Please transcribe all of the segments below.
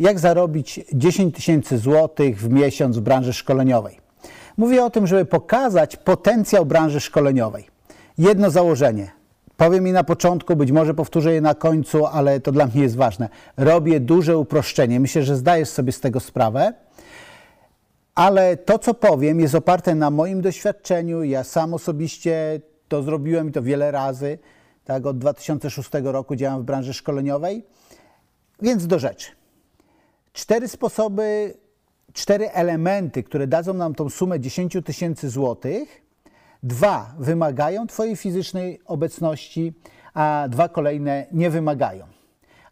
jak zarobić 10 tysięcy złotych w miesiąc w branży szkoleniowej. Mówię o tym, żeby pokazać potencjał branży szkoleniowej. Jedno założenie. Powiem mi na początku, być może powtórzę je na końcu, ale to dla mnie jest ważne. Robię duże uproszczenie. Myślę, że zdajesz sobie z tego sprawę. Ale to, co powiem, jest oparte na moim doświadczeniu. Ja sam osobiście to zrobiłem i to wiele razy. Tak, od 2006 roku działam w branży szkoleniowej. Więc do rzeczy cztery sposoby, cztery elementy, które dadzą nam tą sumę 10 tysięcy złotych. Dwa wymagają Twojej fizycznej obecności, a dwa kolejne nie wymagają.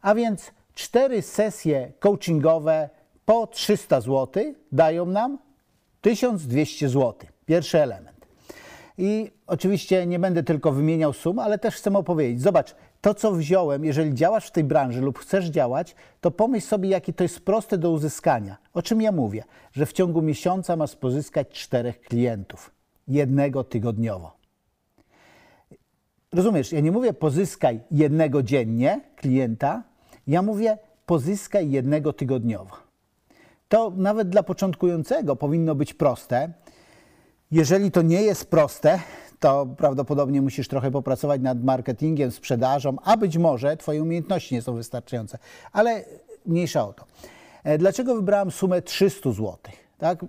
A więc cztery sesje coachingowe po 300 zł dają nam 1200 zł. Pierwszy element. I oczywiście nie będę tylko wymieniał sum, ale też chcę opowiedzieć. Zobacz, to, co wziąłem, jeżeli działasz w tej branży lub chcesz działać, to pomyśl sobie, jakie to jest proste do uzyskania. O czym ja mówię? Że w ciągu miesiąca masz pozyskać czterech klientów, jednego tygodniowo. Rozumiesz, ja nie mówię pozyskaj jednego dziennie klienta, ja mówię pozyskaj jednego tygodniowo. To nawet dla początkującego powinno być proste. Jeżeli to nie jest proste, to prawdopodobnie musisz trochę popracować nad marketingiem, sprzedażą, a być może Twoje umiejętności nie są wystarczające. Ale mniejsza o to. E, dlaczego wybrałem sumę 300 zł? Tak?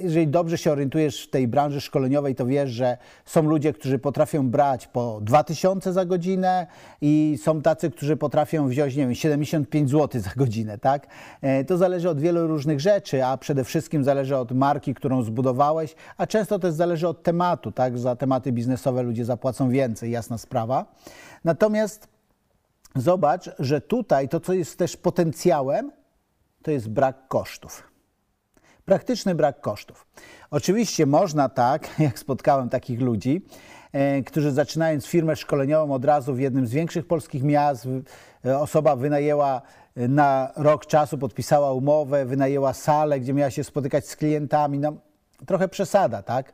Jeżeli dobrze się orientujesz w tej branży szkoleniowej, to wiesz, że są ludzie, którzy potrafią brać po 2000 za godzinę i są tacy, którzy potrafią wziąć, nie wiem, 75 zł za godzinę, tak? E, to zależy od wielu różnych rzeczy, a przede wszystkim zależy od marki, którą zbudowałeś, a często też zależy od tematu, tak? Za tematy biznesowe ludzie zapłacą więcej, jasna sprawa. Natomiast zobacz, że tutaj to, co jest też potencjałem, to jest brak kosztów praktyczny brak kosztów. Oczywiście można tak, jak spotkałem takich ludzi, e, którzy zaczynając firmę szkoleniową od razu w jednym z większych polskich miast, e, osoba wynajęła e, na rok czasu, podpisała umowę, wynajęła salę, gdzie miała się spotykać z klientami. No, trochę przesada, tak?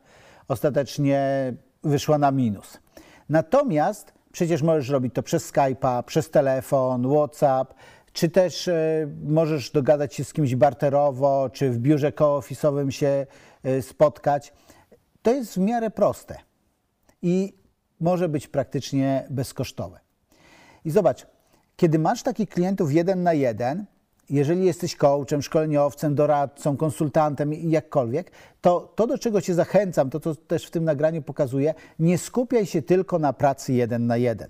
Ostatecznie wyszła na minus. Natomiast przecież możesz robić to przez Skype'a, przez telefon, WhatsApp, czy też e, możesz dogadać się z kimś barterowo, czy w biurze koofisowym się e, spotkać. To jest w miarę proste i może być praktycznie bezkosztowe. I zobacz, kiedy masz takich klientów jeden na jeden, jeżeli jesteś coachem, szkoleniowcem, doradcą, konsultantem jakkolwiek, to to, do czego Cię zachęcam, to co też w tym nagraniu pokazuję, nie skupiaj się tylko na pracy jeden na jeden.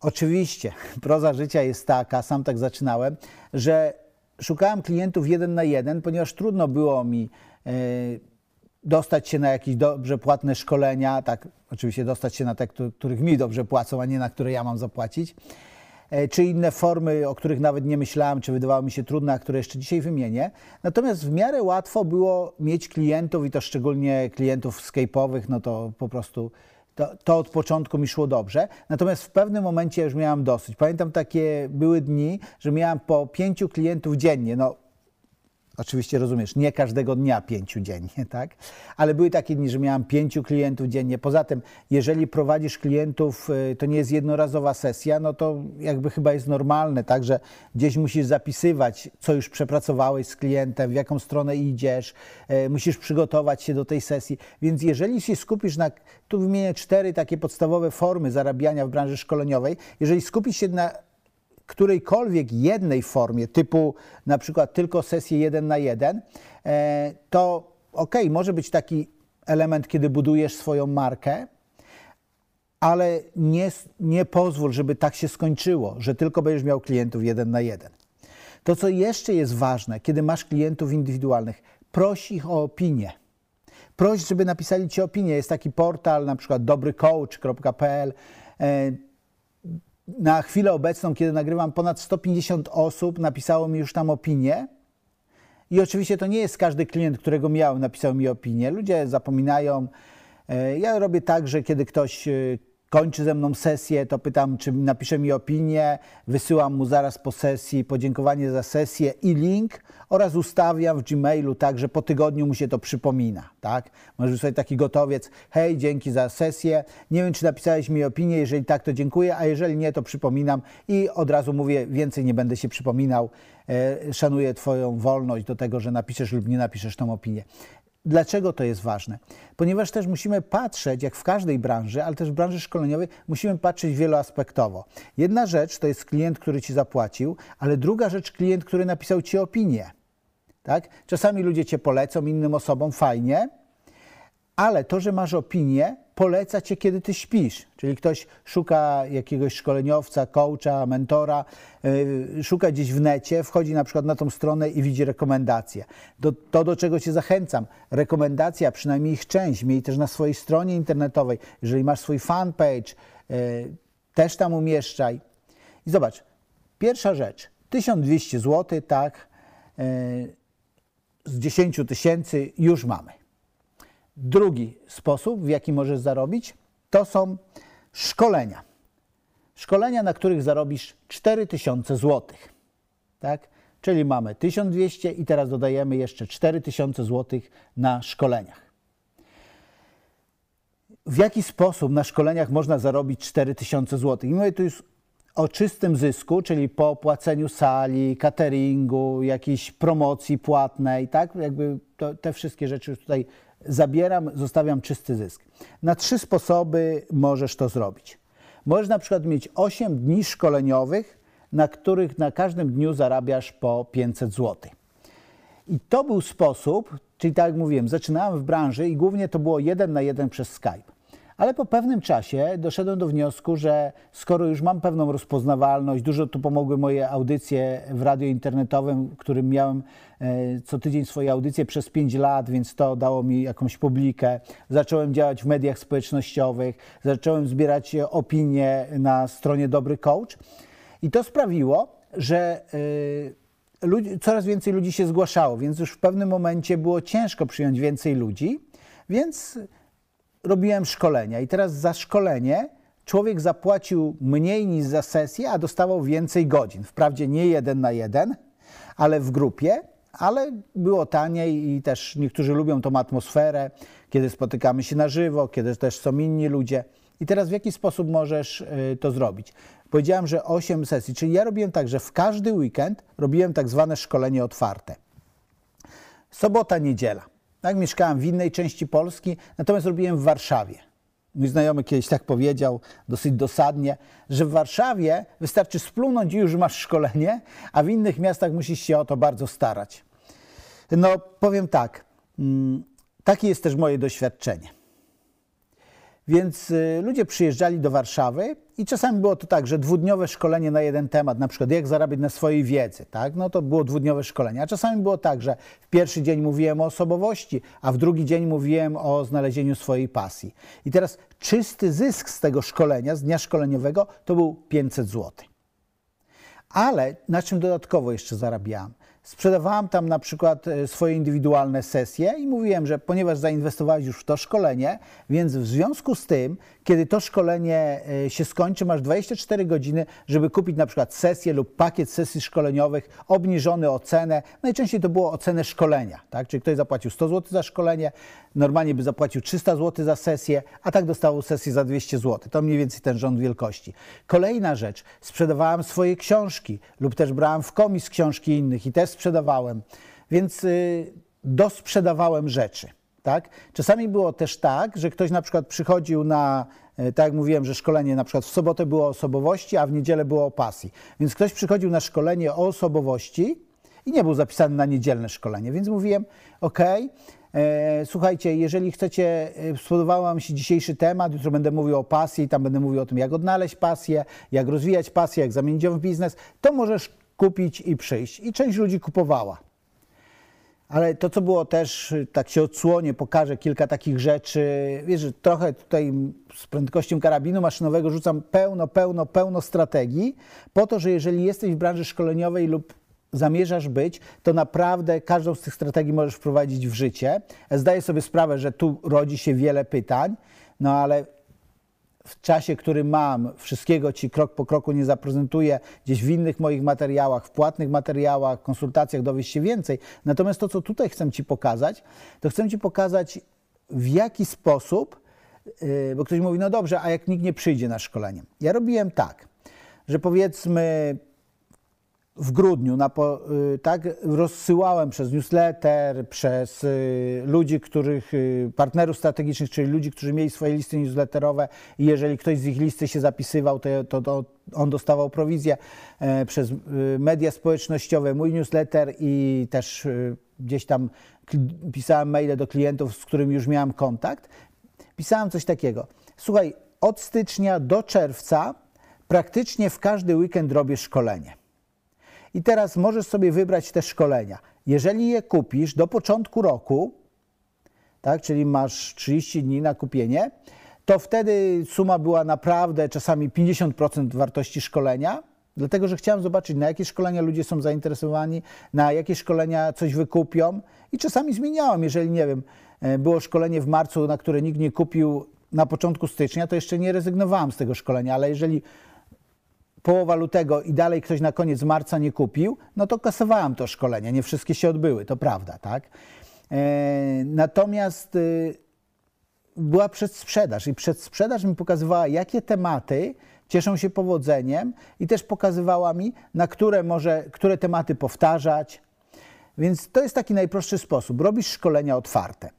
Oczywiście, proza życia jest taka, sam tak zaczynałem, że szukałem klientów jeden na jeden, ponieważ trudno było mi e, dostać się na jakieś dobrze płatne szkolenia, tak oczywiście dostać się na te, których mi dobrze płacą, a nie na które ja mam zapłacić, e, czy inne formy, o których nawet nie myślałem, czy wydawały mi się trudne, a które jeszcze dzisiaj wymienię. Natomiast w miarę łatwo było mieć klientów i to szczególnie klientów skype'owych, no to po prostu to, to, od początku mi szło dobrze. Natomiast w pewnym momencie już miałam dosyć. Pamiętam takie były dni, że miałam po pięciu klientów dziennie. No, Oczywiście rozumiesz, nie każdego dnia pięciu dziennie, tak? Ale były takie dni, że miałam pięciu klientów dziennie. Poza tym, jeżeli prowadzisz klientów, y, to nie jest jednorazowa sesja, no to jakby chyba jest normalne, tak? Że gdzieś musisz zapisywać, co już przepracowałeś z klientem, w jaką stronę idziesz, y, musisz przygotować się do tej sesji. Więc jeżeli się skupisz na, tu wymienię cztery takie podstawowe formy zarabiania w branży szkoleniowej, jeżeli skupisz się na którejkolwiek jednej formie, typu na przykład tylko sesję jeden na jeden, e, to ok, może być taki element, kiedy budujesz swoją markę, ale nie, nie pozwól, żeby tak się skończyło, że tylko będziesz miał klientów jeden na jeden. To, co jeszcze jest ważne, kiedy masz klientów indywidualnych, proś ich o opinię. Proś, żeby napisali ci opinię. Jest taki portal, na przykład dobrycoach.pl na chwilę obecną, kiedy nagrywam, ponad 150 osób napisało mi już tam opinię. I oczywiście to nie jest każdy klient, którego miałem, napisał mi opinię. Ludzie zapominają. E, ja robię tak, że kiedy ktoś e, kończy ze mną sesję, to pytam, czy napisze mi opinię, wysyłam mu zaraz po sesji podziękowanie za sesję i link oraz ustawiam w Gmailu tak, że po tygodniu mu się to przypomina. Tak? Możesz sobie taki gotowiec, hej, dzięki za sesję, nie wiem, czy napisałeś mi opinię, jeżeli tak, to dziękuję, a jeżeli nie, to przypominam i od razu mówię, więcej nie będę się przypominał, e, szanuję Twoją wolność do tego, że napiszesz lub nie napiszesz tą opinię. Dlaczego to jest ważne? Ponieważ też musimy patrzeć, jak w każdej branży, ale też w branży szkoleniowej, musimy patrzeć wieloaspektowo. Jedna rzecz to jest klient, który ci zapłacił, ale druga rzecz klient, który napisał ci opinię. Tak? Czasami ludzie cię polecą innym osobom, fajnie, ale to, że masz opinię, poleca cię, kiedy ty śpisz. Czyli ktoś szuka jakiegoś szkoleniowca, coacha, mentora, yy, szuka gdzieś w necie, wchodzi na przykład na tą stronę i widzi rekomendacje. Do, to, do czego cię zachęcam, rekomendacja, przynajmniej ich część, miej też na swojej stronie internetowej. Jeżeli masz swój fanpage, yy, też tam umieszczaj. I zobacz, pierwsza rzecz, 1200 zł, tak, yy, z 10 tysięcy już mamy. Drugi sposób, w jaki możesz zarobić, to są szkolenia. Szkolenia, na których zarobisz 4000 zł. Tak? Czyli mamy 1200 i teraz dodajemy jeszcze 4000 zł na szkoleniach. W jaki sposób na szkoleniach można zarobić 4000 zł? I mówię tu już o czystym zysku, czyli po płaceniu sali, cateringu, jakiejś promocji płatnej, tak? Jakby to, te wszystkie rzeczy już tutaj zabieram, zostawiam czysty zysk. Na trzy sposoby możesz to zrobić. Możesz na przykład mieć 8 dni szkoleniowych, na których na każdym dniu zarabiasz po 500 zł. I to był sposób, czyli tak jak mówiłem, zaczynałem w branży i głównie to było jeden na jeden przez Skype. Ale po pewnym czasie doszedłem do wniosku, że skoro już mam pewną rozpoznawalność, dużo tu pomogły moje audycje w radio internetowym, w którym miałem e, co tydzień swoje audycje przez 5 lat, więc to dało mi jakąś publikę. Zacząłem działać w mediach społecznościowych, zacząłem zbierać opinie na stronie Dobry Coach i to sprawiło, że e, ludzi, coraz więcej ludzi się zgłaszało, więc już w pewnym momencie było ciężko przyjąć więcej ludzi, więc robiłem szkolenia i teraz za szkolenie człowiek zapłacił mniej niż za sesję, a dostawał więcej godzin. Wprawdzie nie jeden na jeden, ale w grupie, ale było taniej i też niektórzy lubią tą atmosferę, kiedy spotykamy się na żywo, kiedy też są inni ludzie. I teraz w jaki sposób możesz y, to zrobić? Powiedziałem, że 8 sesji, czyli ja robiłem tak, że w każdy weekend robiłem tak zwane szkolenie otwarte. Sobota, niedziela. Tak, mieszkałem w innej części Polski, natomiast robiłem w Warszawie. Mój znajomy kiedyś tak powiedział, dosyć dosadnie, że w Warszawie wystarczy splunąć i już masz szkolenie, a w innych miastach musisz się o to bardzo starać. No, powiem tak, mm, takie jest też moje doświadczenie. Więc y, ludzie przyjeżdżali do Warszawy i czasami było to tak, że dwudniowe szkolenie na jeden temat, na przykład jak zarabiać na swojej wiedzy, tak? no to było dwudniowe szkolenie. A czasami było tak, że w pierwszy dzień mówiłem o osobowości, a w drugi dzień mówiłem o znalezieniu swojej pasji. I teraz czysty zysk z tego szkolenia, z dnia szkoleniowego, to był 500 zł. Ale na czym dodatkowo jeszcze zarabiałem? Sprzedawałam tam na przykład e, swoje indywidualne sesje i mówiłem, że ponieważ zainwestowałeś już w to szkolenie, więc w związku z tym, kiedy to szkolenie e, się skończy, masz 24 godziny, żeby kupić na przykład sesję lub pakiet sesji szkoleniowych, obniżony o cenę. Najczęściej to było o cenę szkolenia, tak? Czyli ktoś zapłacił 100 zł za szkolenie, normalnie by zapłacił 300 zł za sesję, a tak dostał sesję za 200 zł. To mniej więcej ten rząd wielkości. Kolejna rzecz, sprzedawałem swoje książki lub też brałem w komis książki innych i też sprzedawałem, więc yy, dosprzedawałem rzeczy. Tak? Czasami było też tak, że ktoś na przykład przychodził na, e, tak jak mówiłem, że szkolenie na przykład w sobotę było o osobowości, a w niedzielę było o pasji. Więc ktoś przychodził na szkolenie o osobowości i nie był zapisany na niedzielne szkolenie, więc mówiłem, ok, e, słuchajcie, jeżeli chcecie, e, spodobał Wam się dzisiejszy temat, jutro będę mówił o pasji tam będę mówił o tym, jak odnaleźć pasję, jak rozwijać pasję, jak zamienić ją w biznes, to możesz kupić i przyjść. I część ludzi kupowała. Ale to, co było też, tak się odsłonię, pokażę kilka takich rzeczy. Wiesz, trochę tutaj z prędkością karabinu maszynowego rzucam pełno, pełno, pełno strategii, po to, że jeżeli jesteś w branży szkoleniowej lub zamierzasz być, to naprawdę każdą z tych strategii możesz wprowadzić w życie. Zdaję sobie sprawę, że tu rodzi się wiele pytań, no ale w czasie, który mam, wszystkiego Ci krok po kroku nie zaprezentuję, gdzieś w innych moich materiałach, w płatnych materiałach, konsultacjach dowiesz się więcej. Natomiast to, co tutaj chcę Ci pokazać, to chcę Ci pokazać, w jaki sposób, yy, bo ktoś mówi, no dobrze, a jak nikt nie przyjdzie na szkolenie? Ja robiłem tak, że powiedzmy w grudniu na, y, tak, rozsyłałem przez newsletter, przez y, ludzi, których, y, partnerów strategicznych, czyli ludzi, którzy mieli swoje listy newsletterowe i jeżeli ktoś z ich listy się zapisywał, to, to, to on dostawał prowizję e, przez media społecznościowe, mój newsletter i też gdzieś tam pisałem maile do klientów, z którymi już miałem kontakt. Pisałem coś takiego. Słuchaj, od stycznia do czerwca praktycznie w każdy weekend robię szkolenie. I teraz możesz sobie wybrać te szkolenia. Jeżeli je kupisz do początku roku, tak, czyli masz 30 dni na kupienie, to wtedy suma była naprawdę czasami 50% wartości szkolenia, dlatego że chciałem zobaczyć, na jakie szkolenia ludzie są zainteresowani, na jakie szkolenia coś wykupią i czasami zmieniałem, jeżeli nie wiem, e, było szkolenie w marcu, na które nikt nie kupił na początku stycznia, to jeszcze nie rezygnowałem z tego szkolenia, ale jeżeli połowa lutego i dalej ktoś na koniec marca nie kupił, no to kasowałem to szkolenie. Nie wszystkie się odbyły, to prawda, tak? E, natomiast y, była przedsprzedaż i przedsprzedaż mi pokazywała, jakie tematy cieszą się powodzeniem i też pokazywała mi, na które może, które tematy powtarzać. Więc to jest taki najprostszy sposób. Robisz szkolenia otwarte.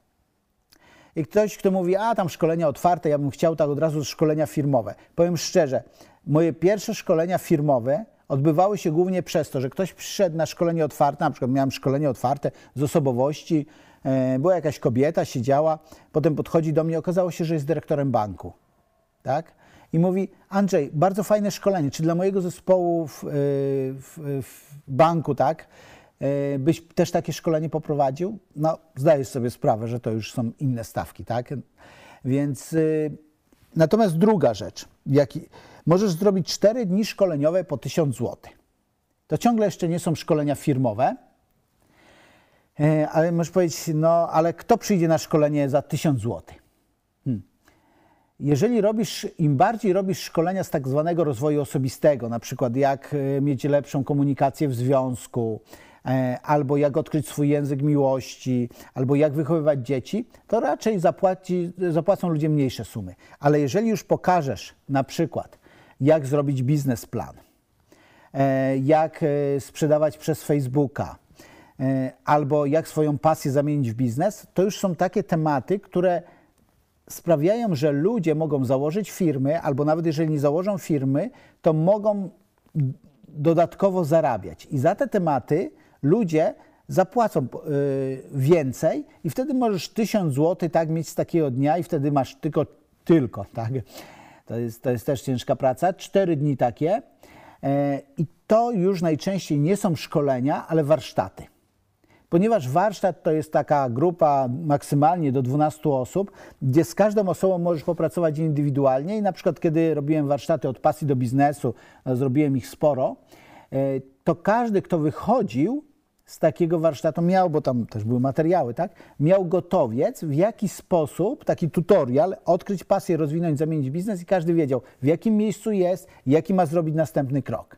I ktoś, kto mówi, a tam szkolenia otwarte, ja bym chciał tak od razu szkolenia firmowe. Powiem szczerze, moje pierwsze szkolenia firmowe odbywały się głównie przez to, że ktoś przyszedł na szkolenie otwarte, na przykład miałem szkolenie otwarte z osobowości, e, była jakaś kobieta, siedziała, potem podchodzi do mnie, okazało się, że jest dyrektorem banku. Tak? I mówi, Andrzej, bardzo fajne szkolenie, czy dla mojego zespołu w, e, w, w banku, tak, byś też takie szkolenie poprowadził? No, zdajesz sobie sprawę, że to już są inne stawki, tak? Więc natomiast druga rzecz, jaki, możesz zrobić 4 dni szkoleniowe po 1000 zł. To ciągle jeszcze nie są szkolenia firmowe, e, ale możesz powiedzieć, no ale kto przyjdzie na szkolenie za 1000 zł? Hmm. Jeżeli robisz, im bardziej robisz szkolenia z tak zwanego rozwoju osobistego, na przykład jak e, mieć lepszą komunikację w związku, e, albo jak odkryć swój język miłości, albo jak wychowywać dzieci, to raczej zapłaci, zapłacą ludzie mniejsze sumy. Ale jeżeli już pokażesz na przykład, jak zrobić biznesplan, e, jak e, sprzedawać przez Facebooka, e, albo jak swoją pasję zamienić w biznes, to już są takie tematy, które sprawiają, że ludzie mogą założyć firmy, albo nawet jeżeli nie założą firmy, to mogą dodatkowo zarabiać. I za te tematy ludzie zapłacą więcej i wtedy możesz tysiąc złotych tak mieć z takiego dnia i wtedy masz tylko, tylko, tak, to jest, to jest też ciężka praca. Cztery dni takie. E, I to już najczęściej nie są szkolenia, ale warsztaty. Ponieważ warsztat to jest taka grupa maksymalnie do 12 osób, gdzie z każdą osobą możesz popracować indywidualnie. I na przykład, kiedy robiłem warsztaty od pasji do biznesu, zrobiłem ich sporo, e, to każdy, kto wychodził, z takiego warsztatu miał, bo tam też były materiały, tak? Miał gotowiec, w jaki sposób, taki tutorial, odkryć pasję, rozwinąć, zamienić biznes i każdy wiedział, w jakim miejscu jest, jaki ma zrobić następny krok.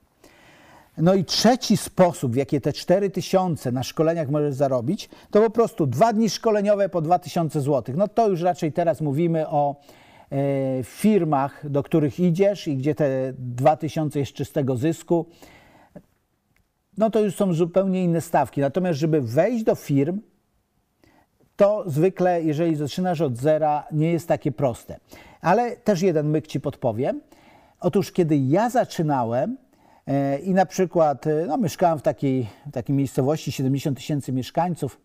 No i trzeci sposób, w jaki te 4000 na szkoleniach możesz zarobić, to po prostu dwa dni szkoleniowe po 2000 zł. No to już raczej teraz mówimy o e, firmach, do których idziesz i gdzie te 2000 jest czystego zysku no to już są zupełnie inne stawki. Natomiast, żeby wejść do firm, to zwykle, jeżeli zaczynasz od zera, nie jest takie proste. Ale też jeden myk ci podpowiem. Otóż, kiedy ja zaczynałem e, i na przykład e, no, mieszkałem w takiej, takiej miejscowości 70 tysięcy mieszkańców,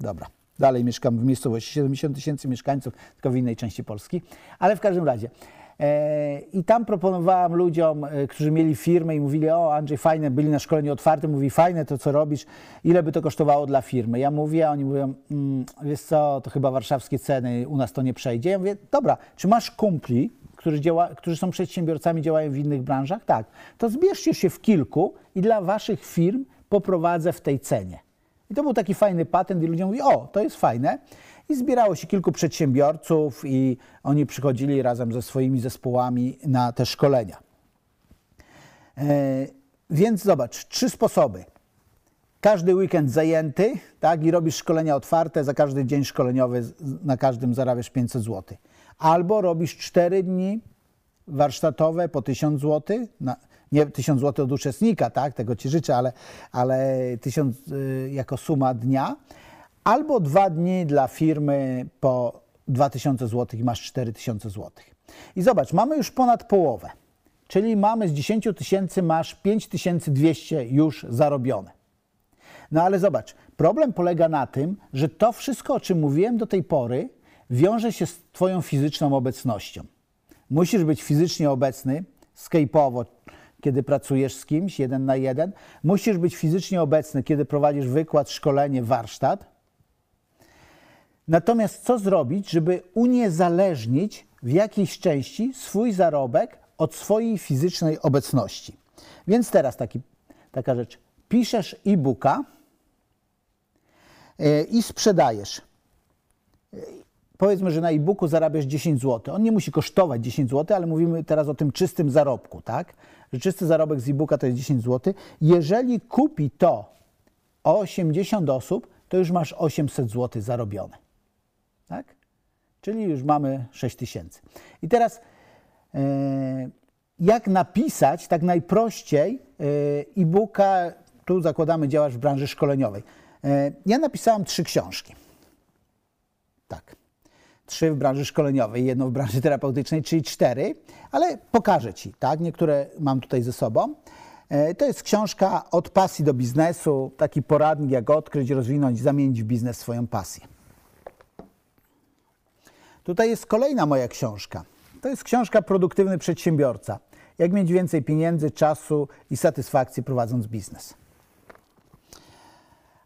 dobra, dalej mieszkam w miejscowości 70 tysięcy mieszkańców, tylko w innej części Polski, ale w każdym razie I tam proponowałam ludziom, e, którzy mieli firmę i mówili, o Andrzej, fajne, byli na szkoleniu otwartym, mówi, fajne to, co robisz, ile by to kosztowało dla firmy? Ja mówię, a oni mówią, mm, wiesz co, to chyba warszawskie ceny, u nas to nie przejdzie. Ja mówię, dobra, czy masz kumpli, którzy, działa, którzy są przedsiębiorcami, działają w innych branżach? Tak. To zbierzcie się w kilku i dla waszych firm poprowadzę w tej cenie. I to był taki fajny patent i ludzie mówią, o, to jest fajne. I zbierało się kilku przedsiębiorców i oni przychodzili razem ze swoimi zespołami na te szkolenia. E, więc zobacz, trzy sposoby. Każdy weekend zajęty, tak, i robisz szkolenia otwarte, za każdy dzień szkoleniowy na każdym zarabiasz 500 zł. Albo robisz cztery dni warsztatowe po 1000 zł, na, nie 1000 zł od uczestnika, tak, tego Ci życzę, ale, ale 1000 y, jako suma dnia, albo dwa dni dla firmy po 2000 zł i masz 4000 zł. I zobacz, mamy już ponad połowę, czyli mamy z 10 tysięcy masz 5200 już zarobione. No ale zobacz, problem polega na tym, że to wszystko, o czym mówiłem do tej pory, wiąże się z Twoją fizyczną obecnością. Musisz być fizycznie obecny, skejpowo, kiedy pracujesz z kimś jeden na jeden. Musisz być fizycznie obecny, kiedy prowadzisz wykład, szkolenie, warsztat. Natomiast co zrobić, żeby uniezależnić w jakiejś części swój zarobek od swojej fizycznej obecności? Więc teraz taki, taka rzecz. Piszesz e-booka e, i sprzedajesz powiedzmy, że na e-booku zarabiasz 10 zł. On nie musi kosztować 10 zł, ale mówimy teraz o tym czystym zarobku, tak? Że czysty zarobek z e-booka to jest 10 zł. Jeżeli kupi to 80 osób, to już masz 800 zł zarobione. Tak? Czyli już mamy 6 tysięcy. I teraz e, jak napisać tak najprościej e-booka, tu zakładamy działasz w branży szkoleniowej. E, ja napisałem trzy książki. Tak trzy w branży szkoleniowej, jedną w branży terapeutycznej, czyli cztery, ale pokażę Ci, tak? Niektóre mam tutaj ze sobą. E, to jest książka od pasji do biznesu, taki poradnik, jak odkryć, rozwinąć, zamienić w biznes swoją pasję. Tutaj jest kolejna moja książka. To jest książka Produktywny Przedsiębiorca. Jak mieć więcej pieniędzy, czasu i satysfakcji prowadząc biznes.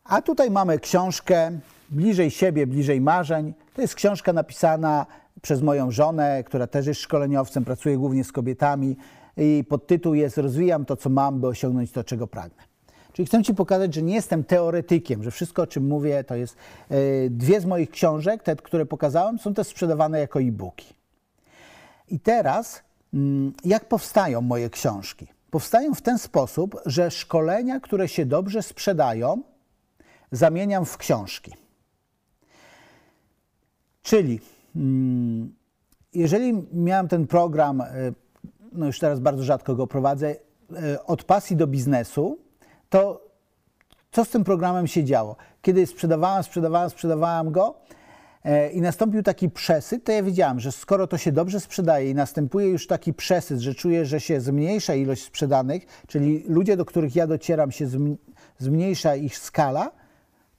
A tutaj mamy książkę Bliżej siebie, bliżej marzeń. To jest książka napisana przez moją żonę, która też jest szkoleniowcem, pracuje głównie z kobietami i podtytuł jest Rozwijam to, co mam, by osiągnąć to, czego pragnę. Czyli chcę Ci pokazać, że nie jestem teoretykiem, że wszystko, o czym mówię, to jest. E, dwie z moich książek, te, które pokazałem, są też sprzedawane jako e-booki. I teraz, mm, jak powstają moje książki? Powstają w ten sposób, że szkolenia, które się dobrze sprzedają, zamieniam w książki. Czyli mm, jeżeli miałem ten program, e, no już teraz bardzo rzadko go prowadzę, e, od pasji do biznesu, to co z tym programem się działo? Kiedy sprzedawałem, sprzedawałem, sprzedawałem go e, i nastąpił taki przesyt, to ja wiedziałem, że skoro to się dobrze sprzedaje i następuje już taki przesyt, że czuję, że się zmniejsza ilość sprzedanych, czyli ludzie, do których ja docieram, się zmniejsza ich skala,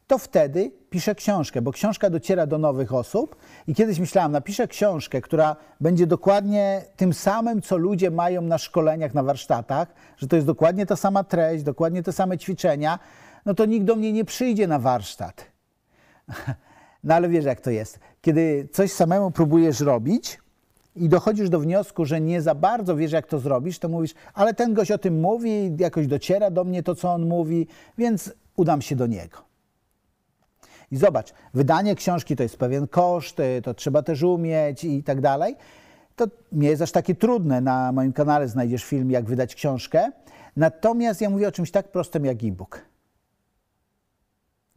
to wtedy piszę książkę, bo książka dociera do nowych osób i kiedyś myślałam, napiszę książkę, która będzie dokładnie tym samym, co ludzie mają na szkoleniach, na warsztatach, że to jest dokładnie ta sama treść, dokładnie te same ćwiczenia, no to nikt do mnie nie przyjdzie na warsztat. No ale wiesz, jak to jest. Kiedy coś samemu próbujesz robić i dochodzisz do wniosku, że nie za bardzo wiesz, jak to zrobisz, to mówisz, ale ten gość o tym mówi, jakoś dociera do mnie to, co on mówi, więc udam się do niego. I zobacz, wydanie książki to jest pewien koszt, to trzeba też umieć i tak dalej. To nie jest aż takie trudne. Na moim kanale znajdziesz film, jak wydać książkę. Natomiast ja mówię o czymś tak prostym jak e-book.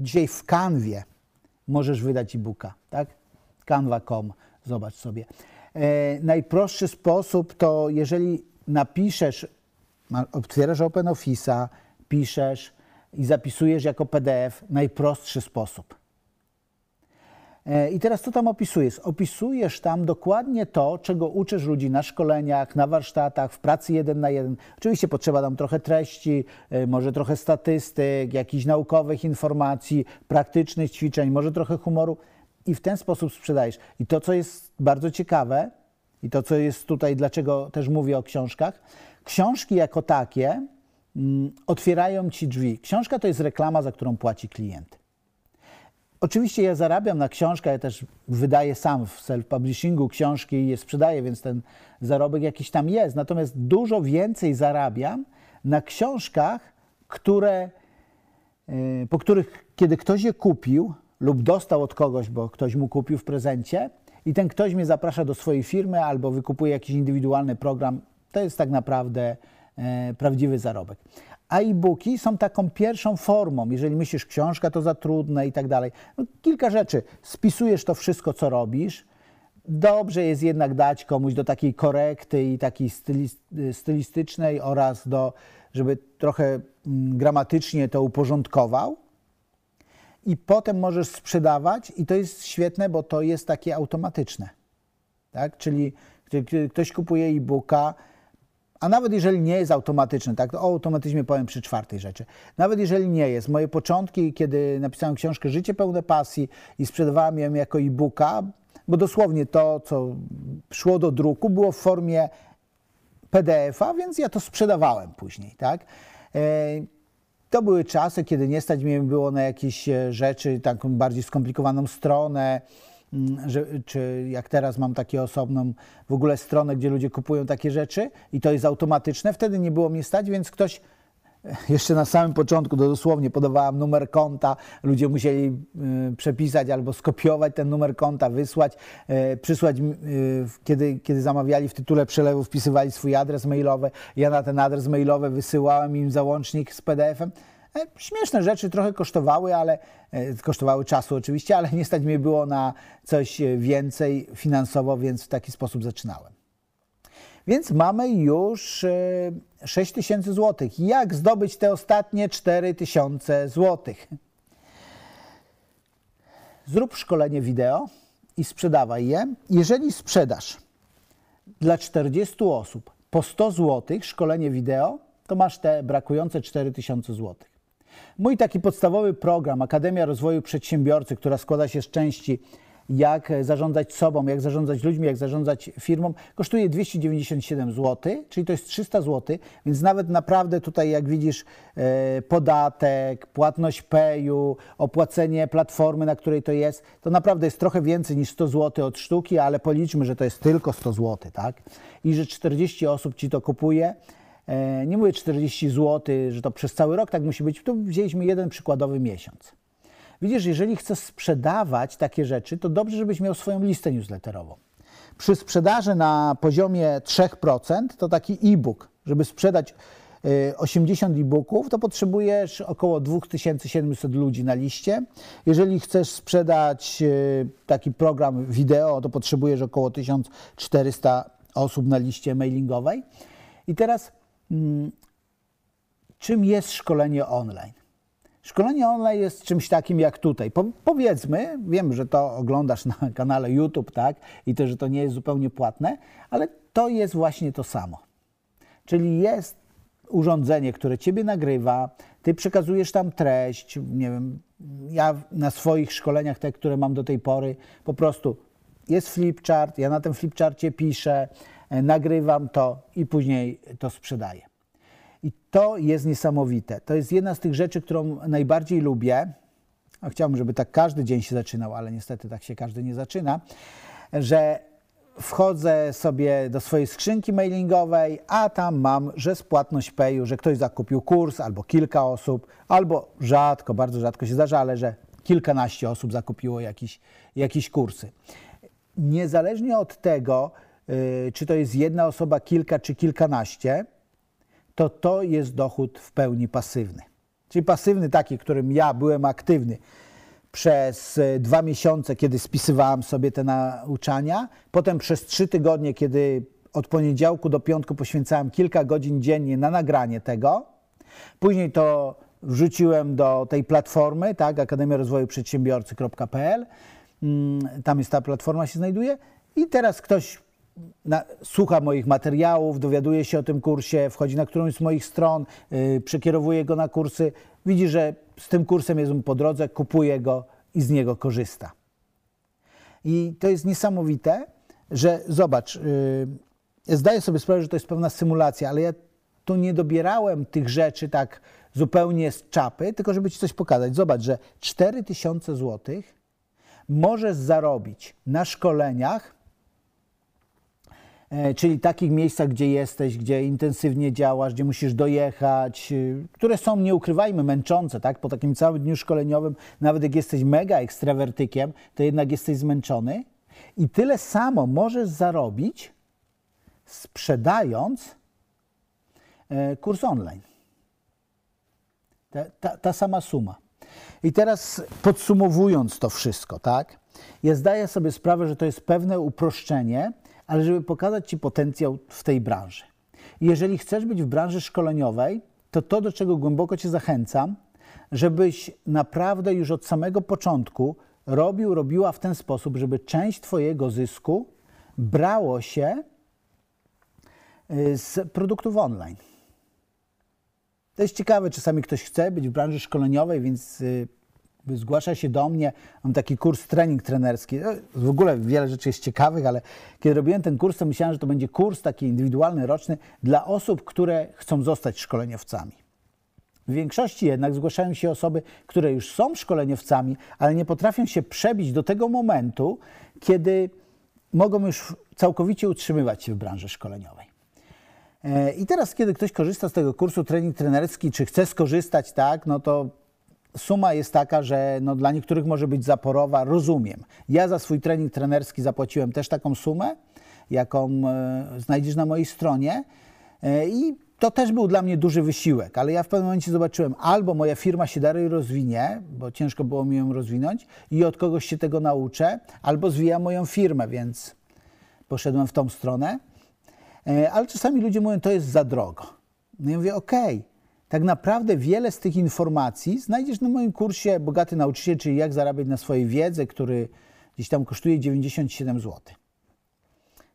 Dzisiaj w Canwie możesz wydać e-booka, tak? Canva.com, zobacz sobie. E, najprostszy sposób to, jeżeli napiszesz, otwierasz OpenOffice'a, piszesz i zapisujesz jako PDF, najprostszy sposób. E, I teraz co tam opisujesz? Opisujesz tam dokładnie to, czego uczysz ludzi na szkoleniach, na warsztatach, w pracy jeden na jeden. Oczywiście potrzeba tam trochę treści, e, może trochę statystyk, jakichś naukowych informacji, praktycznych ćwiczeń, może trochę humoru i w ten sposób sprzedajesz. I to, co jest bardzo ciekawe i to, co jest tutaj, dlaczego też mówię o książkach, książki jako takie mm, otwierają ci drzwi. Książka to jest reklama, za którą płaci klient. Oczywiście ja zarabiam na książkę, ja też wydaję sam w self-publishingu książki i je sprzedaję, więc ten zarobek jakiś tam jest. Natomiast dużo więcej zarabiam na książkach, które, e, po których, kiedy ktoś je kupił lub dostał od kogoś, bo ktoś mu kupił w prezencie i ten ktoś mnie zaprasza do swojej firmy albo wykupuje jakiś indywidualny program, to jest tak naprawdę e, prawdziwy zarobek. A e-booki są taką pierwszą formą. Jeżeli myślisz, książka to za trudne i tak dalej. No, kilka rzeczy. Spisujesz to wszystko, co robisz. Dobrze jest jednak dać komuś do takiej korekty i takiej stylistycznej oraz do, żeby trochę mm, gramatycznie to uporządkował. I potem możesz sprzedawać i to jest świetne, bo to jest takie automatyczne. Tak? Czyli ktoś kupuje e-booka, a nawet jeżeli nie jest automatyczny, tak, to o automatyzmie powiem przy czwartej rzeczy. Nawet jeżeli nie jest, moje początki, kiedy napisałem książkę Życie pełne pasji i sprzedawałem ją jako e-booka, bo dosłownie to, co szło do druku, było w formie PDF-a, więc ja to sprzedawałem później, tak. E, to były czasy, kiedy nie stać mnie było na jakieś e, rzeczy, taką bardziej skomplikowaną stronę, że, czy jak teraz mam taką osobną w ogóle stronę, gdzie ludzie kupują takie rzeczy i to jest automatyczne, wtedy nie było mnie stać, więc ktoś jeszcze na samym początku, to dosłownie podawałem numer konta, ludzie musieli y, przepisać albo skopiować ten numer konta, wysłać, y, przysłać, y, kiedy, kiedy zamawiali w tytule przelewu, wpisywali swój adres mailowy, ja na ten adres mailowy wysyłałem im załącznik z PDF-em. E, śmieszne rzeczy trochę kosztowały, ale e, kosztowały czasu oczywiście, ale nie stać mnie było na coś więcej finansowo, więc w taki sposób zaczynałem. Więc mamy już 6 e, tysięcy złotych. Jak zdobyć te ostatnie 4 tysiące złotych? Zrób szkolenie wideo i sprzedawaj je. Jeżeli sprzedasz dla 40 osób po 100 złotych szkolenie wideo, to masz te brakujące 4000 złotych. Mój taki podstawowy program Akademia Rozwoju Przedsiębiorcy, która składa się z części jak zarządzać sobą, jak zarządzać ludźmi, jak zarządzać firmą, kosztuje 297 zł, czyli to jest 300 zł, więc nawet naprawdę tutaj, jak widzisz, e, podatek, płatność payu, opłacenie platformy, na której to jest, to naprawdę jest trochę więcej niż 100 zł od sztuki, ale policzmy, że to jest tylko 100 zł, tak? I że 40 osób ci to kupuje nie mówię 40 zł, że to przez cały rok tak musi być, tu wzięliśmy jeden przykładowy miesiąc. Widzisz, jeżeli chcesz sprzedawać takie rzeczy, to dobrze, żebyś miał swoją listę newsletterową. Przy sprzedaży na poziomie 3% to taki e-book, żeby sprzedać 80 e, e-booków, to potrzebujesz około 2700 ludzi na liście. Jeżeli chcesz sprzedać e, taki program wideo, to potrzebujesz około 1400 osób na liście mailingowej. I teraz czym jest szkolenie online? Szkolenie online jest czymś takim jak tutaj. Po, powiedzmy, wiem, że to oglądasz na kanale YouTube, tak, i to, że to nie jest zupełnie płatne, ale to jest właśnie to samo. Czyli jest urządzenie, które ciebie nagrywa, ty przekazujesz tam treść, nie wiem, ja na swoich szkoleniach, te, które mam do tej pory, po prostu jest flipchart, ja na tym flipcharcie piszę, nagrywam to i później to sprzedaję. I to jest niesamowite. To jest jedna z tych rzeczy, którą najbardziej lubię. A chciałbym, żeby tak każdy dzień się zaczynał, ale niestety tak się każdy nie zaczyna, że wchodzę sobie do swojej skrzynki mailingowej, a tam mam, że spłatność payu, że ktoś zakupił kurs, albo kilka osób, albo rzadko, bardzo rzadko się zdarza, ale że kilkanaście osób zakupiło jakieś, jakieś kursy. Niezależnie od tego, czy to jest jedna osoba, kilka czy kilkanaście, to to jest dochód w pełni pasywny. Czyli pasywny taki, którym ja byłem aktywny przez y, dwa miesiące, kiedy spisywałem sobie te nauczania, potem przez trzy tygodnie, kiedy od poniedziałku do piątku poświęcałem kilka godzin dziennie na nagranie tego. Później to wrzuciłem do tej platformy, tak, Akademia Rozwoju Przedsiębiorcy.pl. Mm, tam jest ta platforma, się znajduje. I teraz ktoś na, słucha moich materiałów, dowiaduje się o tym kursie, wchodzi na którąś z moich stron, yy, przekierowuje go na kursy, widzi, że z tym kursem jest mu po drodze, kupuje go i z niego korzysta. I to jest niesamowite, że zobacz, yy, zdaję sobie sprawę, że to jest pewna symulacja, ale ja tu nie dobierałem tych rzeczy tak zupełnie z czapy, tylko żeby Ci coś pokazać. Zobacz, że 4000 zł możesz zarobić na szkoleniach czyli takich miejscach, gdzie jesteś, gdzie intensywnie działasz, gdzie musisz dojechać, y, które są, nie ukrywajmy, męczące, tak? Po takim całym dniu szkoleniowym, nawet jak jesteś mega ekstrawertykiem, to jednak jesteś zmęczony. I tyle samo możesz zarobić, sprzedając e, kurs online. Ta, ta, ta sama suma. I teraz podsumowując to wszystko, tak? Ja zdaję sobie sprawę, że to jest pewne uproszczenie, ale żeby pokazać Ci potencjał w tej branży. Jeżeli chcesz być w branży szkoleniowej, to to, do czego głęboko Cię zachęcam, żebyś naprawdę już od samego początku robił, robiła w ten sposób, żeby część Twojego zysku brało się y, z produktów online. To jest ciekawe, czasami ktoś chce być w branży szkoleniowej, więc y, zgłasza się do mnie, mam taki kurs trening trenerski. No, w ogóle wiele rzeczy jest ciekawych, ale kiedy robiłem ten kurs, to myślałem, że to będzie kurs taki indywidualny, roczny dla osób, które chcą zostać szkoleniowcami. W większości jednak zgłaszają się osoby, które już są szkoleniowcami, ale nie potrafią się przebić do tego momentu, kiedy mogą już całkowicie utrzymywać się w branży szkoleniowej. E, I teraz, kiedy ktoś korzysta z tego kursu trening trenerski, czy chce skorzystać, tak, no to suma jest taka, że no dla niektórych może być zaporowa, rozumiem. Ja za swój trening trenerski zapłaciłem też taką sumę, jaką e, znajdziesz na mojej stronie e, i to też był dla mnie duży wysiłek, ale ja w pewnym momencie zobaczyłem, albo moja firma się dalej rozwinie, bo ciężko było mi ją rozwinąć i od kogoś się tego nauczę, albo zwijam moją firmę, więc poszedłem w tą stronę. E, ale czasami ludzie mówią, to jest za drogo. No ja mówię, okej, okay, tak naprawdę wiele z tych informacji znajdziesz na moim kursie Bogaty Nauczyciel, czyli jak zarabiać na swojej wiedzy, który gdzieś tam kosztuje 97 zł.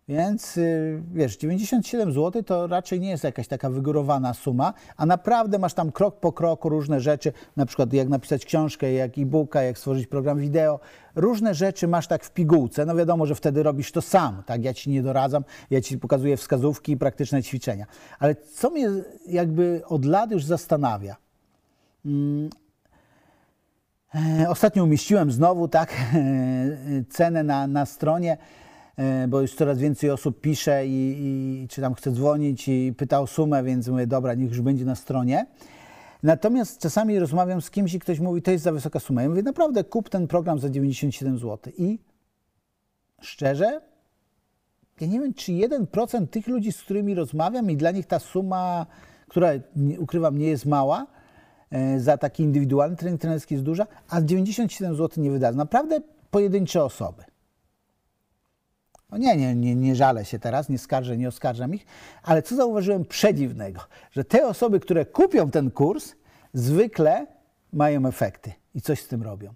Więc y, wiesz, 97 zł to raczej nie jest jakaś taka wygórowana suma, a naprawdę masz tam krok po kroku różne rzeczy, na przykład jak napisać książkę, jak e-booka, jak stworzyć program wideo. Różne rzeczy masz tak w pigułce. No wiadomo, że wtedy robisz to sam, tak? Ja ci nie doradzam, ja ci pokazuję wskazówki i praktyczne ćwiczenia. Ale co mnie jakby od lat już zastanawia, hmm. Ostatnio umieściłem znowu tak cenę na, na stronie bo już coraz więcej osób pisze i, i, czy tam chce dzwonić i pyta o sumę, więc mówię, dobra, niech już będzie na stronie. Natomiast czasami rozmawiam z kimś i ktoś mówi, to jest za wysoka suma. Ja mówię, naprawdę kup ten program za 97 zł. I szczerze, ja nie wiem, czy 1% tych ludzi, z którymi rozmawiam i dla nich ta suma, która, ukrywam, nie jest mała, e, za taki indywidualny trening trenerski jest duża, a 97 zł nie wyda. Naprawdę pojedyncze osoby. No nie, nie, nie, nie żalę się teraz, nie skarżę, nie oskarżam ich, ale co zauważyłem przedziwnego, że te osoby, które kupią ten kurs, zwykle mają efekty i coś z tym robią.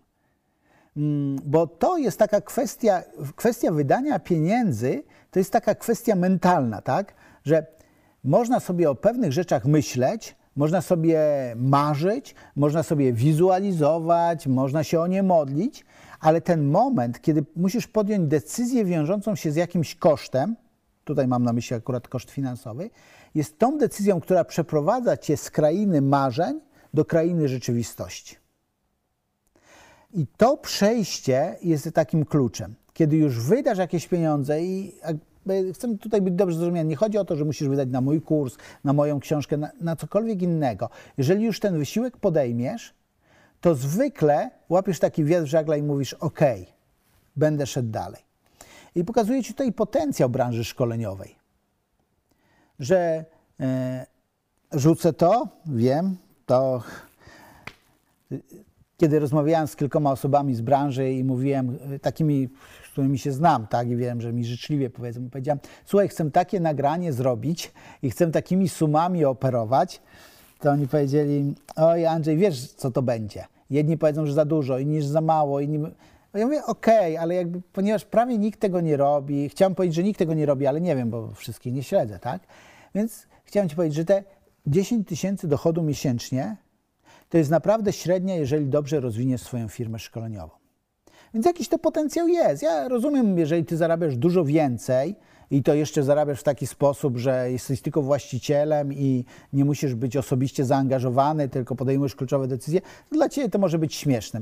Mm, bo to jest taka kwestia, kwestia wydania pieniędzy, to jest taka kwestia mentalna, tak? Że można sobie o pewnych rzeczach myśleć, można sobie marzyć, można sobie wizualizować, można się o nie modlić, ale ten moment, kiedy musisz podjąć decyzję wiążącą się z jakimś kosztem, tutaj mam na myśli akurat koszt finansowy, jest tą decyzją, która przeprowadza cię z krainy marzeń do krainy rzeczywistości. I to przejście jest takim kluczem. Kiedy już wydasz jakieś pieniądze i chcę tutaj być dobrze zrozumiany, nie chodzi o to, że musisz wydać na mój kurs, na moją książkę, na, na cokolwiek innego. Jeżeli już ten wysiłek podejmiesz, to zwykle łapiesz taki wiatr w żagla i mówisz: OK, będę szedł dalej. I pokazuje Ci tutaj potencjał branży szkoleniowej, że e, rzucę to, wiem, to kiedy rozmawiałem z kilkoma osobami z branży i mówiłem e, takimi, z którymi się znam, tak, i wiem, że mi życzliwie powiedzą, powiedziałem, słuchaj, chcę takie nagranie zrobić i chcę takimi sumami operować, to oni powiedzieli, oj Andrzej, wiesz co to będzie. Jedni powiedzą, że za dużo, inni, że za mało, inni... Ja mówię, okej, okay, ale jakby, ponieważ prawie nikt tego nie robi, chciałem powiedzieć, że nikt tego nie robi, ale nie wiem, bo wszystkich nie śledzę, tak? Więc chciałem Ci powiedzieć, że te 10 tysięcy dochodu miesięcznie to jest naprawdę średnia, jeżeli dobrze rozwiniesz swoją firmę szkoleniową. Więc jakiś to potencjał jest. Ja rozumiem, jeżeli Ty zarabiasz dużo więcej, i to jeszcze zarabiasz w taki sposób, że jesteś tylko właścicielem i nie musisz być osobiście zaangażowany, tylko podejmujesz kluczowe decyzje, dla ciebie to może być śmieszne.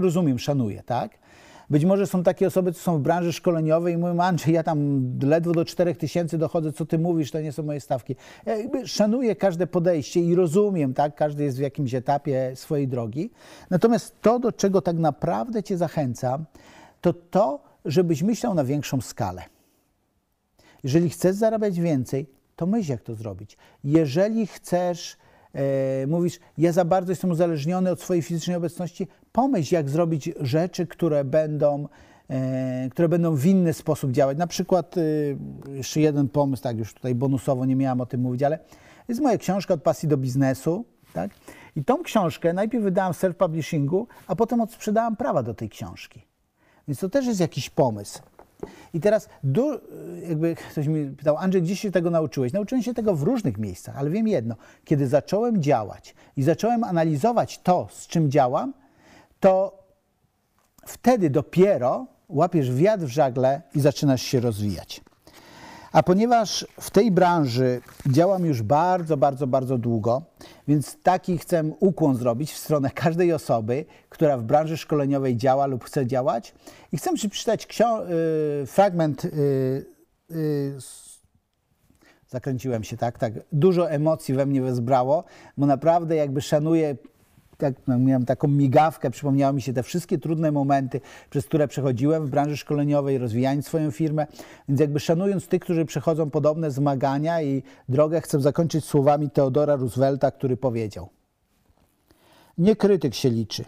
Rozumiem, szanuję, tak? Być może są takie osoby, co są w branży szkoleniowej i mówią, Andrzej, ja tam ledwo do 4 tysięcy dochodzę, co ty mówisz, to nie są moje stawki. Ja szanuję każde podejście i rozumiem, tak, każdy jest w jakimś etapie swojej drogi. Natomiast to, do czego tak naprawdę cię zachęcam, to to, żebyś myślał na większą skalę. Jeżeli chcesz zarabiać więcej, to myśl, jak to zrobić. Jeżeli chcesz, e, mówisz, ja za bardzo jestem uzależniony od swojej fizycznej obecności, pomyśl, jak zrobić rzeczy, które będą, e, które będą w inny sposób działać. Na przykład, e, jeszcze jeden pomysł, tak już tutaj bonusowo nie miałam o tym mówić, ale jest moja książka od pasji do biznesu, tak? I tą książkę najpierw wydałam w self-publishingu, a potem odsprzedałam prawa do tej książki. Więc to też jest jakiś pomysł. I teraz jakby ktoś mi pytał, Andrzej, gdzie się tego nauczyłeś? Nauczyłem się tego w różnych miejscach, ale wiem jedno, kiedy zacząłem działać i zacząłem analizować to, z czym działam, to wtedy dopiero łapiesz wiatr w żagle i zaczynasz się rozwijać. A ponieważ w tej branży działam już bardzo, bardzo, bardzo długo, więc taki chcę ukłon zrobić w stronę każdej osoby, która w branży szkoleniowej działa lub chce działać. I chcę przeczytać y, fragment. Y, y, zakręciłem się, tak, tak. Dużo emocji we mnie wezbrało, bo naprawdę jakby szanuję tak, no, miałem taką migawkę, przypomniały mi się te wszystkie trudne momenty, przez które przechodziłem w branży szkoleniowej, rozwijając swoją firmę. Więc jakby szanując tych, którzy przechodzą podobne zmagania i drogę, chcę zakończyć słowami Teodora Roosevelta, który powiedział: Nie krytyk się liczy.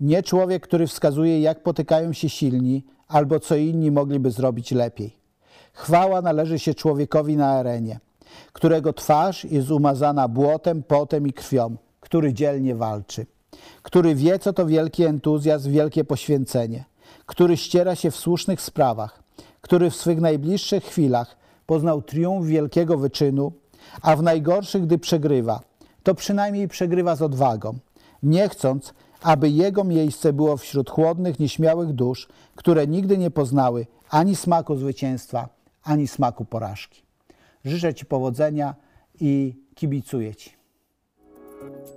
Nie człowiek, który wskazuje, jak potykają się silni, albo co inni mogliby zrobić lepiej. Chwała należy się człowiekowi na arenie, którego twarz jest umazana błotem, potem i krwią który dzielnie walczy, który wie, co to wielki entuzjazm, wielkie poświęcenie, który ściera się w słusznych sprawach, który w swych najbliższych chwilach poznał triumf wielkiego wyczynu, a w najgorszych, gdy przegrywa, to przynajmniej przegrywa z odwagą, nie chcąc, aby jego miejsce było wśród chłodnych, nieśmiałych dusz, które nigdy nie poznały ani smaku zwycięstwa, ani smaku porażki. Życzę Ci powodzenia i kibicuję Ci.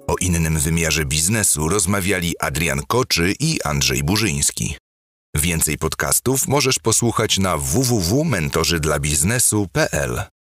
O innym wymiarze biznesu rozmawiali Adrian Koczy i Andrzej Burzyński. Więcej podcastów możesz posłuchać na www.mentorzydlabiznesu.pl.